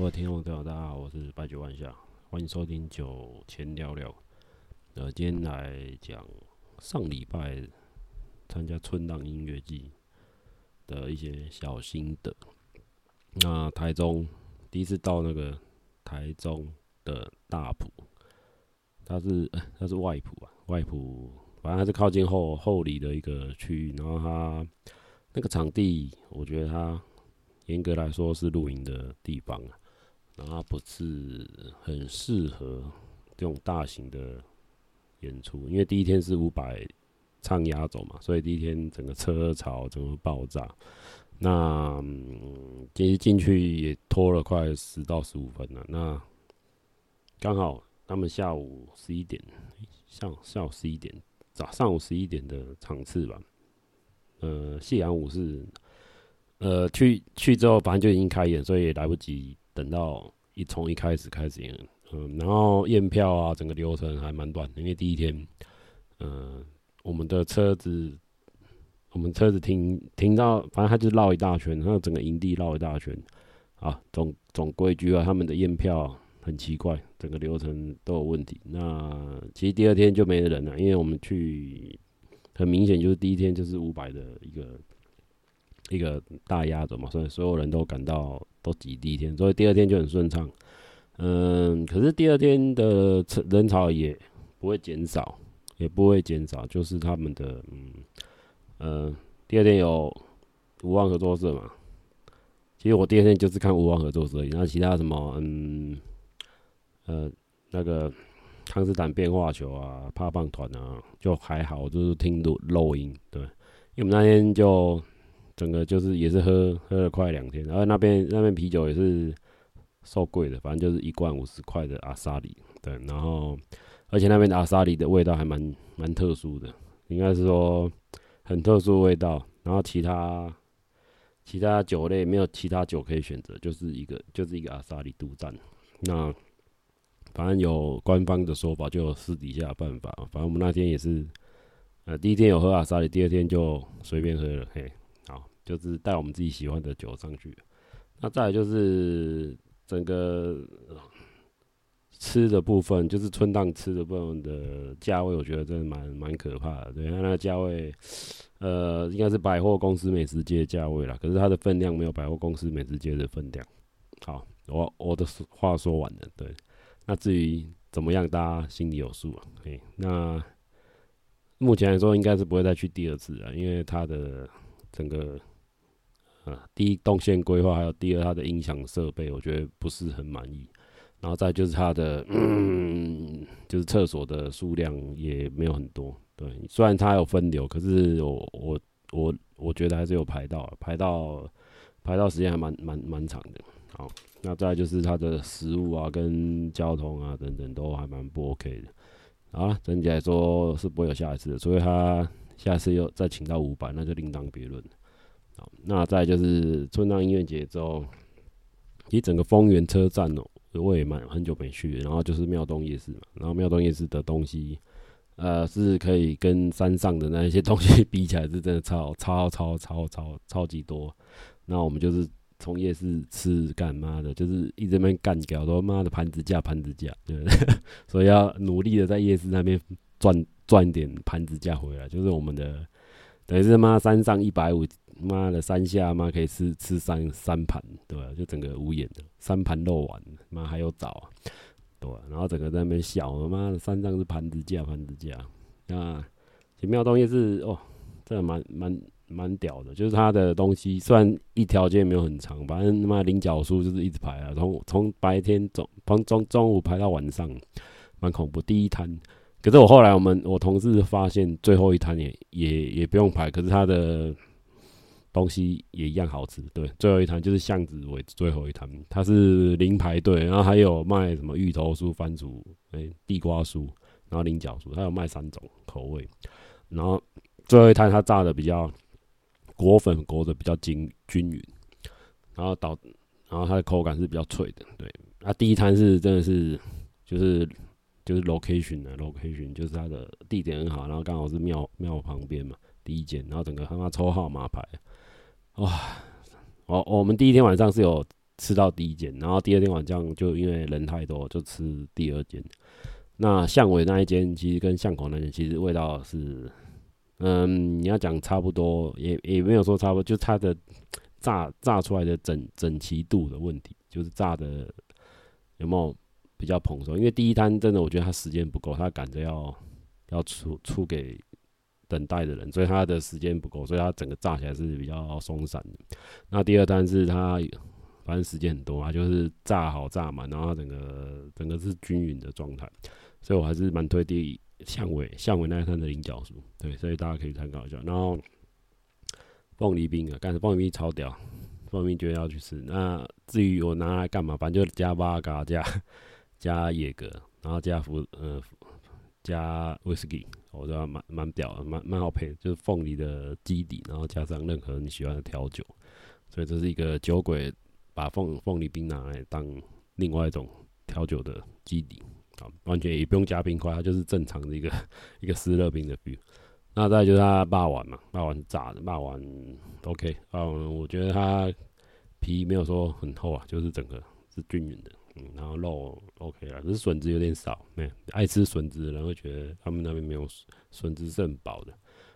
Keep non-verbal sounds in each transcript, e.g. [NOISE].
各位听众朋友，大家好，我是白酒万夏，欢迎收听酒前聊聊。呃，今天来讲上礼拜参加春浪音乐季的一些小心得。那台中第一次到那个台中的大埔，它是 [LAUGHS] 它是外埔啊，外埔，反正它是靠近后后里的一个区域，然后它那个场地，我觉得它严格来说是露营的地方啊。然后不是很适合这种大型的演出，因为第一天是伍佰唱压轴嘛，所以第一天整个车潮整个爆炸。那、嗯、其实进去也拖了快十到十五分了。那刚好他们下午十一点，下午下午十一点，早上午十一点的场次吧。呃，夕阳武士，呃，去去之后反正就已经开演，所以也来不及。等到一从一开始开始验，嗯，然后验票啊，整个流程还蛮短，因为第一天，嗯，我们的车子，我们车子停停到，反正它就绕一大圈，然后整个营地绕一大圈，啊，总总规矩啊，他们的验票很奇怪，整个流程都有问题。那其实第二天就没人了，因为我们去，很明显就是第一天就是五百的一个。一个大压轴嘛，所以所有人都感到都挤第一天，所以第二天就很顺畅。嗯，可是第二天的人潮也不会减少，也不会减少，就是他们的嗯呃，第二天有无望合作社嘛。其实我第二天就是看无望合作社而已，那其他什么嗯呃那个康斯坦变化球啊、帕棒团啊，就还好，就是听录录音。对，因为我们那天就。整个就是也是喝喝了快两天，然后那边那边啤酒也是受贵的，反正就是一罐五十块的阿萨里，对，然后而且那边的阿萨里的味道还蛮蛮特殊的，应该是说很特殊的味道，然后其他其他酒类没有其他酒可以选择，就是一个就是一个阿萨里独占。那反正有官方的说法，就有私底下的办法，反正我们那天也是，呃，第一天有喝阿萨里，第二天就随便喝了，嘿。就是带我们自己喜欢的酒上去，那再来就是整个吃的部分，就是春档吃的部分的价位，我觉得真的蛮蛮可怕的。对，它那价位，呃，应该是百货公司美食街价位啦，可是它的分量没有百货公司美食街的分量。好，我我的话说完了。对，那至于怎么样，大家心里有数啊。嘿，那目前来说，应该是不会再去第二次了，因为它的整个。第一动线规划，还有第二它的音响设备，我觉得不是很满意。然后再就是它的，嗯，就是厕所的数量也没有很多。对，虽然它有分流，可是我我我我觉得还是有排到，排到排到时间还蛮蛮蛮长的。好，那再就是它的食物啊，跟交通啊等等都还蛮不 OK 的。好了，整体来说是不会有下一次的，所以他下次又再请到五百，那就另当别论。那再就是春浪音乐节之后，其实整个丰原车站哦，我也蛮很久没去。然后就是庙东夜市嘛，然后庙东夜市的东西，呃，是可以跟山上的那一些东西 [LAUGHS] 比起来，是真的超超超超超超级多。那我们就是从夜市吃干嘛的，就是一直边干掉，说妈的盘子价盘子价，对不对？[LAUGHS] 所以要努力的在夜市那边赚赚点盘子价回来，就是我们的等于是妈山上一百五。妈的，山下妈可以吃吃三三盘，对吧？就整个无眼的三盘肉丸，妈还有枣，对。然后整个在那边笑，妈的山上是盘子价，盘子价。那其实庙东西是哦，真的蛮蛮蛮屌的，就是它的东西虽然一条街没有很长，反正他妈领角数就是一直排啊，从从白天中从中中午排到晚上，蛮恐怖。第一摊，可是我后来我们我同事发现最后一摊也也也不用排，可是他的。东西也一样好吃，对，最后一摊就是巷子尾最后一摊，它是零排队，然后还有卖什么芋头酥、番薯、诶、地瓜酥，然后菱角酥，它有卖三种口味，然后最后一摊它炸的比较裹粉裹的比较均均匀，然后导，然后它的口感是比较脆的，对，那第一摊是真的是就是就是 location 的 location，就是它的地点很好，然后刚好是庙庙旁边嘛，第一间，然后整个他妈抽号码牌。哇，我我们第一天晚上是有吃到第一间，然后第二天晚上就因为人太多，就吃第二间。那巷尾那一间其实跟巷口那间其实味道是，嗯，你要讲差不多，也也没有说差不多，就它的炸炸出来的整整齐度的问题，就是炸的有没有比较蓬松。因为第一摊真的我觉得它时间不够，他赶着要要出出给等待的人，所以他的时间不够，所以他整个炸起来是比较松散的。那第二摊是他反正时间很多啊，就是炸好炸满，然后整个整个是均匀的状态。所以我还是蛮推荐巷尾巷尾那一摊的菱角酥，对，所以大家可以参考一下。然后凤梨冰啊，干凤梨冰超屌，凤梨冰绝对要去吃。那至于我拿来干嘛，反正就加八嘎加加野格，然后加福呃加威士忌，我觉得蛮蛮屌的，蛮蛮好配，就是凤梨的基底，然后加上任何你喜欢的调酒，所以这是一个酒鬼把凤凤梨冰拿来当另外一种调酒的基底啊。完全也不用加冰块，它就是正常的一个 [LAUGHS] 一个湿热冰的 feel。那再就是它霸王嘛，霸王炸的霸王 OK 啊，我觉得它皮没有说很厚啊，就是整个是均匀的，然后肉 OK 啊，只是笋子有点少，没爱吃笋子的人会觉得他们那边没有笋子是很薄的。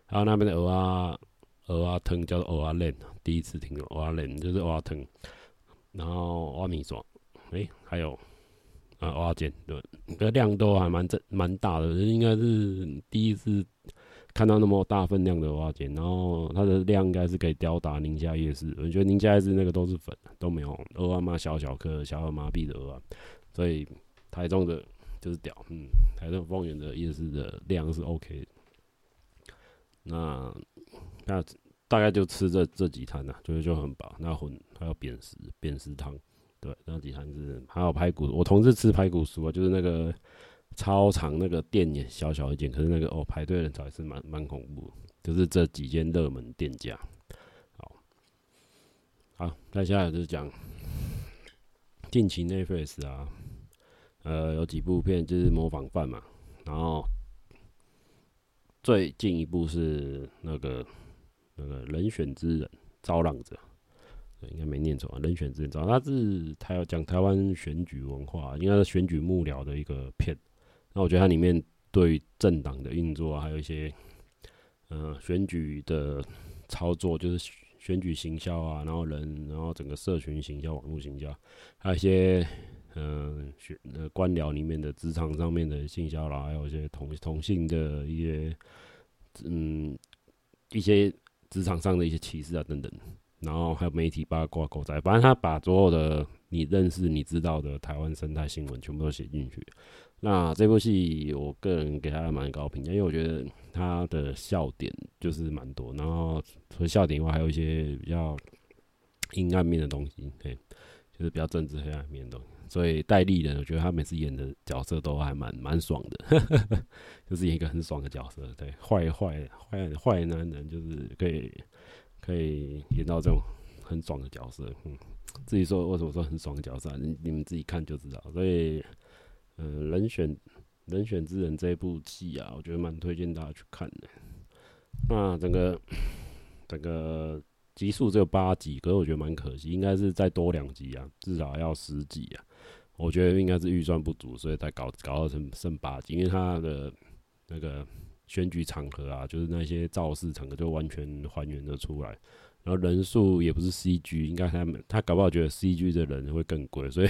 还有那边的鹅啊，鹅啊汤叫做鹅啊链，第一次听到蚵仔链就是鹅啊汤，然后蚵仔面线，诶，还有。啊，蚵仔煎对，这量都还蛮正蛮大的，应该是第一次看到那么大分量的蚵仔煎，然后它的量应该是可以吊打宁夏夜市。我觉得宁夏夜市那个都是粉，都没有蚵仔嘛，小小颗、小儿麻痹的蚵仔，所以台中的就是屌，嗯，台中丰原的夜市的量是 OK 的。那那大概就吃这这几摊呐，就是就很饱。那混还有扁食扁食汤。对，那几摊是还有排骨，我同事吃排骨酥啊，就是那个超长那个店也小小一间，可是那个哦排队人潮还是蛮蛮恐怖，就是这几间热门店家。好，好，接下来就是讲近期 Netflix 啊，呃，有几部片就是模仿犯嘛，然后最近一部是那个那个人选之人招浪者。应该没念错啊，人选之人，他是他要讲台湾选举文化，应该是选举幕僚的一个片。那我觉得它里面对政党的运作啊，还有一些嗯、呃、选举的操作，就是选举行销啊，然后人，然后整个社群行销、网络行销，还有一些嗯选呃官僚里面的职场上面的行销啦，还有一些同同性的一些嗯一些职场上的一些歧视啊等等。然后还有媒体八卦狗仔，反正他把所有的你认识、你知道的台湾生态新闻全部都写进去。那这部戏，我个人给他蛮高评价，因为我觉得他的笑点就是蛮多。然后除了笑点以外，还有一些比较阴暗面的东西，对，就是比较政治黑暗面的东西。所以戴立忍，我觉得他每次演的角色都还蛮蛮爽的，[LAUGHS] 就是演一个很爽的角色。对，坏坏坏坏男人就是可以。可以演到这种很爽的角色，嗯，至于说为什么说很爽的角色，你你们自己看就知道。所以，嗯、人选人选之人这部戏啊，我觉得蛮推荐大家去看的。那整个整个集数只有八集，可是我觉得蛮可惜，应该是再多两集啊，至少要十集啊。我觉得应该是预算不足，所以才搞搞到成剩八集，因为他的那个。选举场合啊，就是那些造势场合，就完全还原的出来。然后人数也不是 CG，应该他们他搞不好觉得 CG 的人会更贵，所以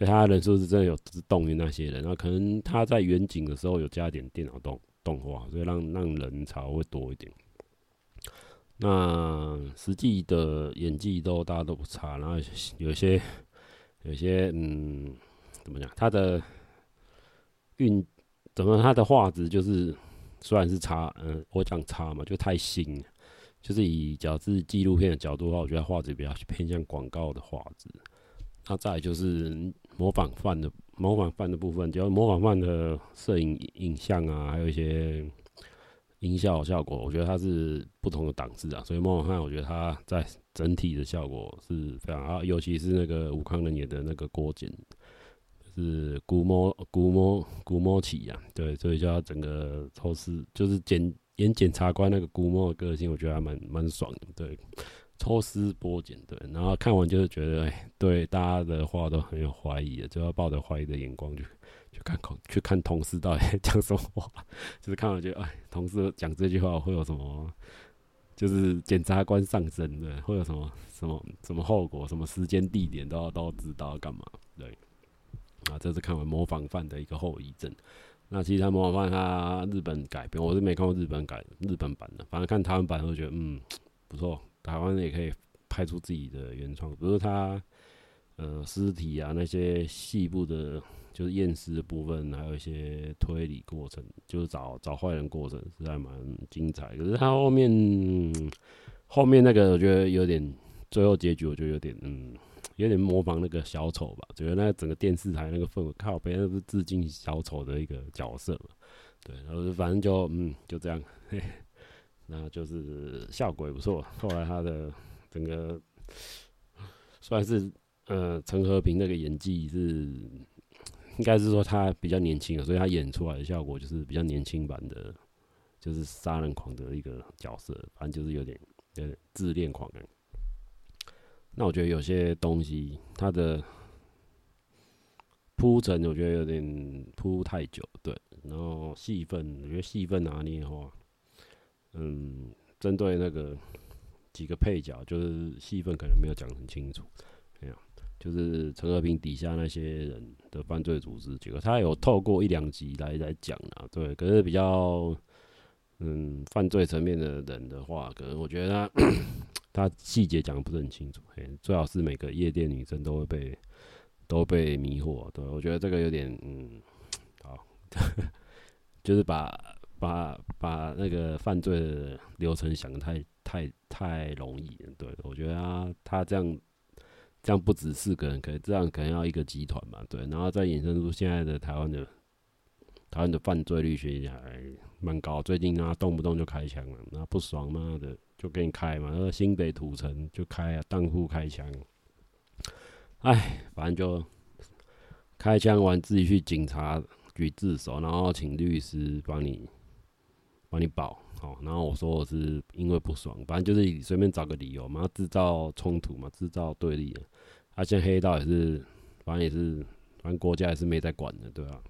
所以他人数是真的有动员那些人。然后可能他在远景的时候有加点电脑动动画，所以让让人潮会多一点。那实际的演技都大家都不差，然后有些有些嗯，怎么讲？他的运怎么他的画质就是。虽然是差，嗯、我讲差嘛，就太新，就是以假设纪录片的角度的话，我觉得画质比较偏向广告的画质。那再就是模仿犯的模仿犯的部分，就是模仿犯的摄影影像啊，还有一些音效效果，我觉得它是不同的档次啊。所以模仿犯，我觉得它在整体的效果是非常好，尤其是那个吴康仁演的那个郭检。是古摸古摸古摸起呀，对，所以叫他整个抽丝，就是检演检察官那个古摸的个性，我觉得还蛮蛮爽的，对。抽丝剥茧，对，然后看完就是觉得，哎，对大家的话都很有怀疑，就要抱着怀疑的眼光去去看口去看同事到底讲什么话，[LAUGHS] 就是看完觉得，哎，同事讲这句话会有什么？就是检察官上身的，会有什么什么什么后果，什么时间地点都要都知道干嘛？对，啊，这是看完《模仿犯》的一个后遗症。那其实他《模仿犯》他日本改编，我是没看过日本改日本版的，反正看台湾版，我觉得嗯不错，台湾也可以拍出自己的原创，比如他呃尸体啊那些细部的。就是验尸的部分，还有一些推理过程，就是找找坏人过程，实在蛮精彩。可是他后面后面那个，我觉得有点最后结局，我觉得有点嗯，有点模仿那个小丑吧。觉得那整个电视台那个氛围，靠别人不是致敬小丑的一个角色嘛？对，然后反正就嗯就这样，那就是效果也不错。后来他的整个算是呃陈和平那个演技是。应该是说他比较年轻，所以他演出来的效果就是比较年轻版的，就是杀人狂的一个角色，反正就是有点有点自恋狂。那我觉得有些东西它的铺陈，我觉得有点铺太久，对。然后戏份，我觉得戏份拿捏的话，嗯，针对那个几个配角，就是戏份可能没有讲很清楚，没有。就是陈和平底下那些人的犯罪组织，结果他有透过一两集来来讲啊，对，可是比较嗯犯罪层面的人的话，可能我觉得他 [COUGHS] 他细节讲的不是很清楚，嘿，最好是每个夜店女生都会被都被迷惑，对，我觉得这个有点嗯好，[LAUGHS] 就是把把把那个犯罪的流程想的太太太容易了，对，我觉得他他这样。这样不止四个人，可以这样可能要一个集团嘛？对，然后再衍生出现在的台湾的台湾的犯罪率其实还蛮高。最近啊，动不动就开枪了，那不爽妈的就给你开嘛。那新北土城就开啊，当户开枪。哎，反正就开枪完自己去警察局自首，然后请律师帮你帮你保。好，然后我说我是因为不爽，反正就是随便找个理由嘛，制造冲突嘛，制造对立。啊、现在黑道也是，反正也是，反正国家也是没在管的，对吧、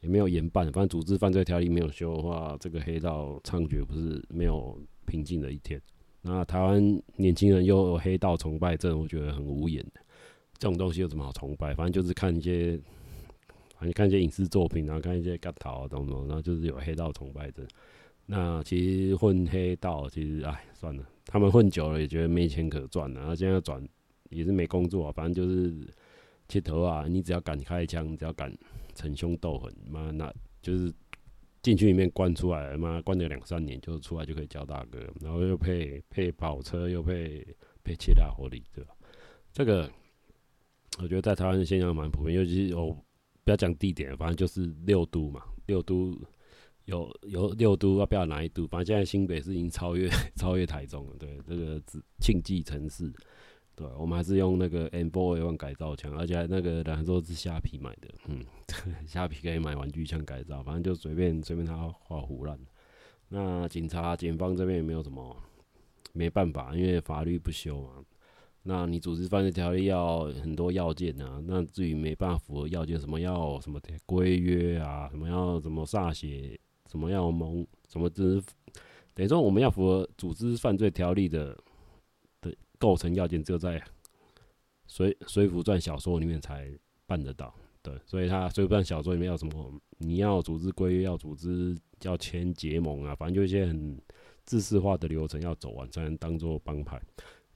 也没有严办，反正组织犯罪条例没有修的话，这个黑道猖獗不是没有平静的一天。那台湾年轻人又有黑道崇拜症，我觉得很无言。这种东西有什么好崇拜？反正就是看一些，反正看一些影视作品，然后看一些 gadget 啊，等等，然后就是有黑道崇拜症。那其实混黑道，其实哎，算了，他们混久了也觉得没钱可赚了，然后现在转也是没工作啊，反正就是切头啊，你只要敢开枪，只要敢逞凶斗狠，妈那就是进去里面关出来，妈关了两三年，就出来就可以叫大哥，然后又配配跑车，又配配切大火力，对吧？这个我觉得在台湾的现象蛮普遍，尤其是我不要讲地点，反正就是六都嘛，六都。有有六都，要不要哪一都？反正现在新北是已经超越 [LAUGHS] 超越台中了。对，这个庆记城市，对，我们还是用那个 M4A1 改造枪，而且那个人说是虾皮买的，嗯，[LAUGHS] 虾皮可以买玩具枪改造，反正就随便随便他画胡乱。那警察警方这边也没有什么，没办法，因为法律不修嘛。那你组织犯罪条例要很多要件啊，那至于没办法符合要件，什么要什么规约啊，什么要什么歃血。什么要蒙？什么只等于说我们要符合组织犯罪条例的的构成要件，只有在《水水浒传》小说里面才办得到。对，所以他《水浒传》小说里面要什么？你要组织规约，要组织要签结盟啊，反正就一些很制式化的流程要走完，才能当做帮派。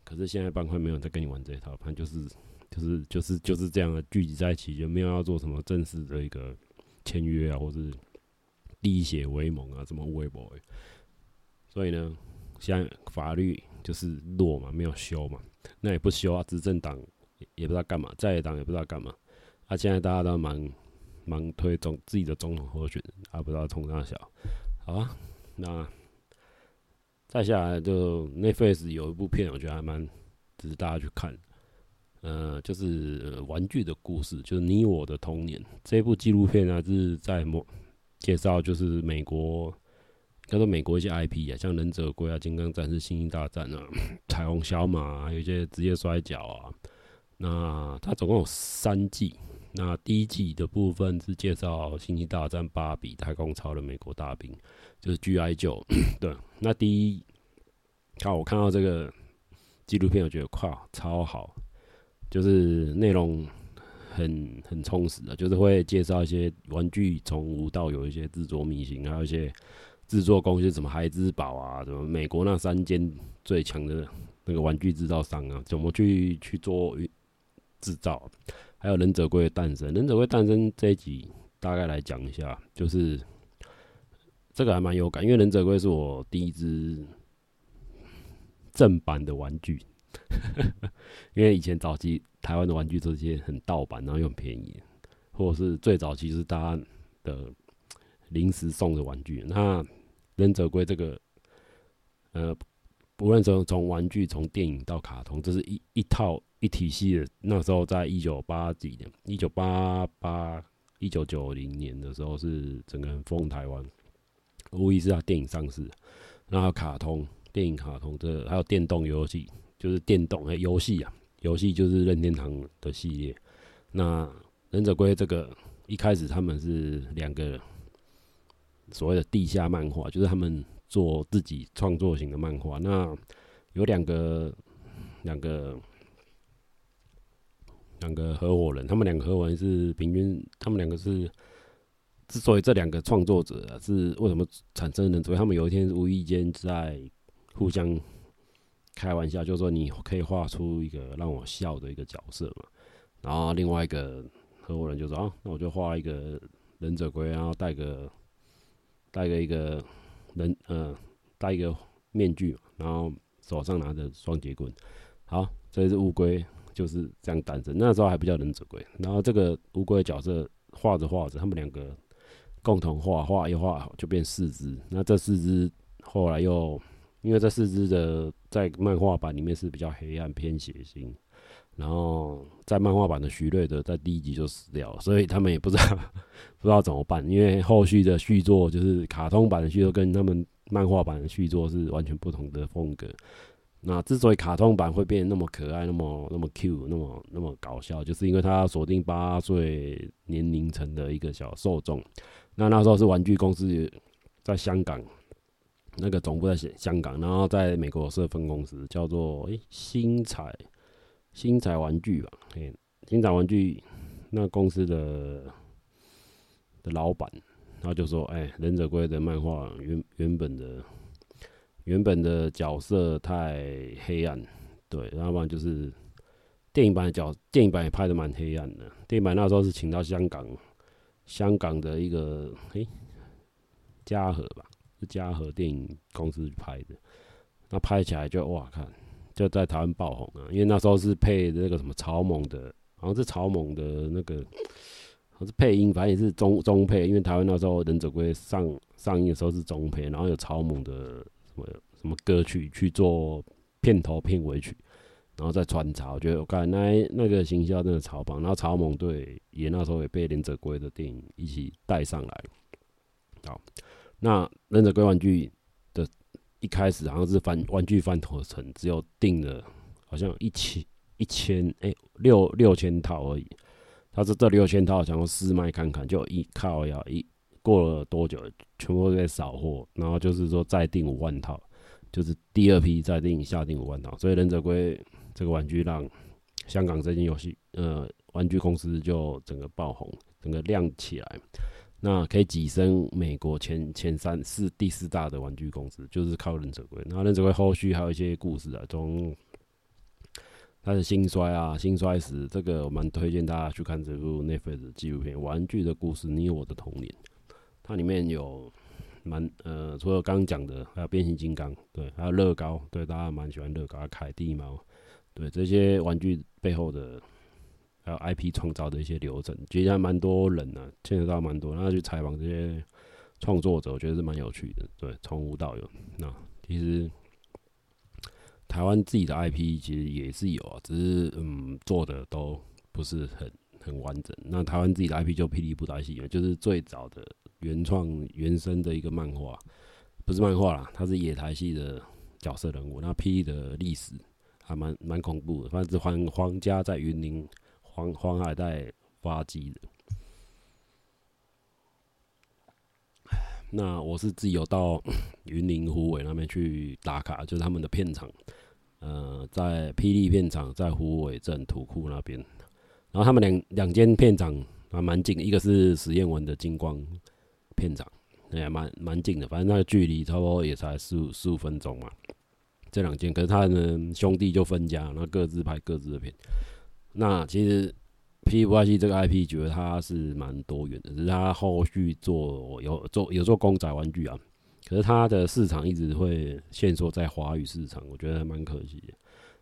可是现在帮派没有人在跟你玩这一套，反正就是就是就是就是这样的聚集在一起，就没有要做什么正式的一个签约啊，或是。滴血为盟啊，什么微博？所以呢，现在法律就是弱嘛，没有修嘛，那也不修啊。执政党也不知道干嘛，在野党也不知道干嘛。啊，现在大家都忙忙推总自己的总统候选人，还不知道冲啥小。好啊，那再下来就 Netflix 有一部片，我觉得还蛮值得大家去看。呃，就是玩具的故事，就是你我的童年这部纪录片呢，是在某。介绍就是美国叫做美国一些 IP 啊，像忍者龟啊、金刚战士、星际大战啊、[CLEARS THROAT] 彩虹小马啊，有一些职业摔跤啊。那它总共有三季。那第一季的部分是介绍星际大战、芭比、太空超人、美国大兵，就是 G.I. 九。[COUGHS] 对，那第一，好，我看到这个纪录片，我觉得哇，超好，就是内容。很很充实的，就是会介绍一些玩具从无到有，一些制作秘辛，还有一些制作工序，什么孩之宝啊，什么美国那三间最强的那个玩具制造商啊，怎么去去做制造，还有忍者龟的诞生。忍者龟诞生这一集大概来讲一下，就是这个还蛮有感，因为忍者龟是我第一只正版的玩具。[LAUGHS] 因为以前早期台湾的玩具这些很盗版，然后又很便宜，或者是最早其实大家的临时送的玩具。那忍者龟这个，呃，不论从从玩具、从电影到卡通，这是一一套一体系的。那时候在一九八几年、一九八八、一九九零年的时候，是整个人疯台湾。无疑是他电影上市，然后卡通、电影、卡通这还有电动游戏。就是电动，游戏啊，游戏就是任天堂的系列。那忍者龟这个一开始他们是两个所谓的地下漫画，就是他们做自己创作型的漫画。那有两个两个两个合伙人，他们两个合伙人是平均，他们两个是之所以这两个创作者啊，是为什么产生的？所以他们有一天无意间在互相。开玩笑，就说你可以画出一个让我笑的一个角色嘛。然后另外一个合伙人就说：“啊，那我就画一个忍者龟，然后戴个戴个一个人，呃，戴一个面具，然后手上拿着双截棍。好，这只乌龟就是这样诞生。那时候还不叫忍者龟。然后这个乌龟的角色画着画着，他们两个共同画画一画就变四只。那这四只后来又。因为这四只的在漫画版里面是比较黑暗偏血腥，然后在漫画版的徐瑞德在第一集就死掉了，所以他们也不知道不知道怎么办。因为后续的续作就是卡通版的续作跟他们漫画版的续作是完全不同的风格。那之所以卡通版会变得那么可爱、那么那么 Q、那么那么搞笑，就是因为它锁定八岁年龄层的一个小受众。那那时候是玩具公司在香港。那个总部在香港，然后在美国设分公司，叫做诶星彩星彩玩具吧，诶星彩玩具那公司的的老板，然后就说，哎，忍者龟的漫画原原本的原本的角色太黑暗，对，然后不然就是电影版的角，电影版也拍的蛮黑暗的，电影版那时候是请到香港香港的一个诶嘉禾吧。是嘉禾电影公司拍的，那拍起来就哇看，就在台湾爆红啊！因为那时候是配那个什么草蜢的，好像是草蜢的那个，好像是配音，反正也是中中配。因为台湾那时候忍者龟上上映的时候是中配，然后有草蜢的什么什么歌曲去做片头片尾曲，然后再穿插。我觉得我看那那个形象真的超棒。然后草蜢队也那时候也被忍者龟的电影一起带上来，好。那忍者龟玩具的一开始好像是翻玩具翻头层，只有订了好像一千一千哎六六千套而已。他说这六千套想要试卖看看，就一靠要一过了多久，全部都在扫货，然后就是说再订五万套，就是第二批再订下订五万套，所以忍者龟这个玩具让香港这间游戏呃玩具公司就整个爆红，整个亮起来。那可以跻身美国前前三四第四大的玩具公司，就是靠忍者龟。那忍者龟后续还有一些故事啊，从他的兴衰啊，兴衰史，这个我蛮推荐大家去看这部 Netflix 纪录片《玩具的故事：你我的童年》。它里面有蛮呃，除了刚讲的，还有变形金刚，对，还有乐高，对，大家蛮喜欢乐高，凯蒂猫，对，这些玩具背后的。还有 IP 创造的一些流程，其实还蛮多人呢、啊，牵扯到蛮多，然后去采访这些创作者，我觉得是蛮有趣的。对，从无到有。那其实台湾自己的 IP 其实也是有啊，只是嗯做的都不是很很完整。那台湾自己的 IP 就霹雳布袋戏，就是最早的原创原生的一个漫画，不是漫画啦，它是野台戏的角色人物。那霹雳的历史还蛮蛮恐怖的，反正是皇皇家在云林黄黄海带发迹的。那我是自己有到 [COUGHS] 云林湖尾那边去打卡，就是他们的片场，呃，在霹雳片场在湖尾镇土库那边，然后他们两两间片场还蛮近，一个是史艳文的金光片场，也蛮蛮近的，反正那个距离差不多也才十五十五分钟嘛。这两间，可是他们兄弟就分家，然后各自拍各自的片。那其实。P Y C 这个 IP，觉得它是蛮多元的，只是它后续做有做有做公仔玩具啊，可是它的市场一直会限缩在华语市场，我觉得还蛮可惜的，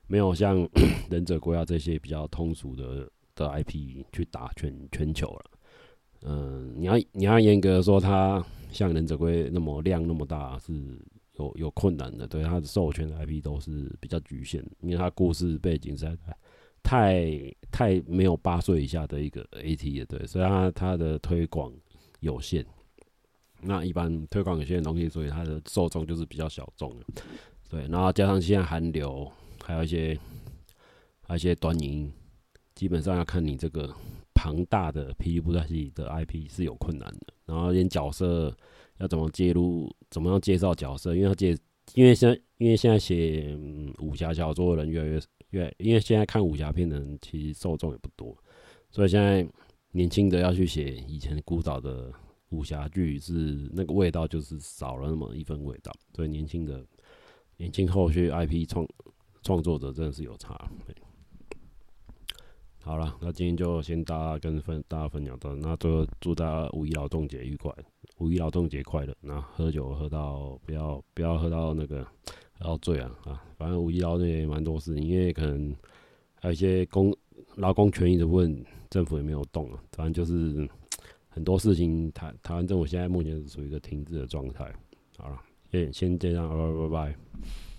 没有像 [CLEARS THROAT] 忍者龟啊这些比较通俗的的 IP 去打全全球了。嗯，你要你要严格说，它像忍者龟那么量那么大是有有困难的，对它的授权的 IP 都是比较局限，因为它故事背景实在太。太没有八岁以下的一个 AT 的，对，所以它它的推广有限。那一般推广有限的东西，所以它的受众就是比较小众，对。然后加上现在韩流，还有一些还有一些短影，基本上要看你这个庞大的霹雳布袋戏的 IP 是有困难的。然后连角色要怎么介入，怎么样介绍角色，因为他介因为现在因为现在写武侠小说的人越来越对，因为现在看武侠片的人其实受众也不多，所以现在年轻的要去写以前古早的武侠剧，是那个味道就是少了那么一分味道。所以年轻的年轻后续 IP 创创作者真的是有差。好了，那今天就先大家跟分大家分享到，那最后祝大家五一劳动节愉快，五一劳动节快乐。那喝酒喝到不要不要喝到那个。然后醉啊啊，反正五一劳动也蛮多事情，因为可能还有一些工劳工权益的部分，政府也没有动啊。反正就是 [TSK] 很多事情，台台湾政府现在目前是处于一个停滞的状态。好了，先先这样，拜拜拜拜。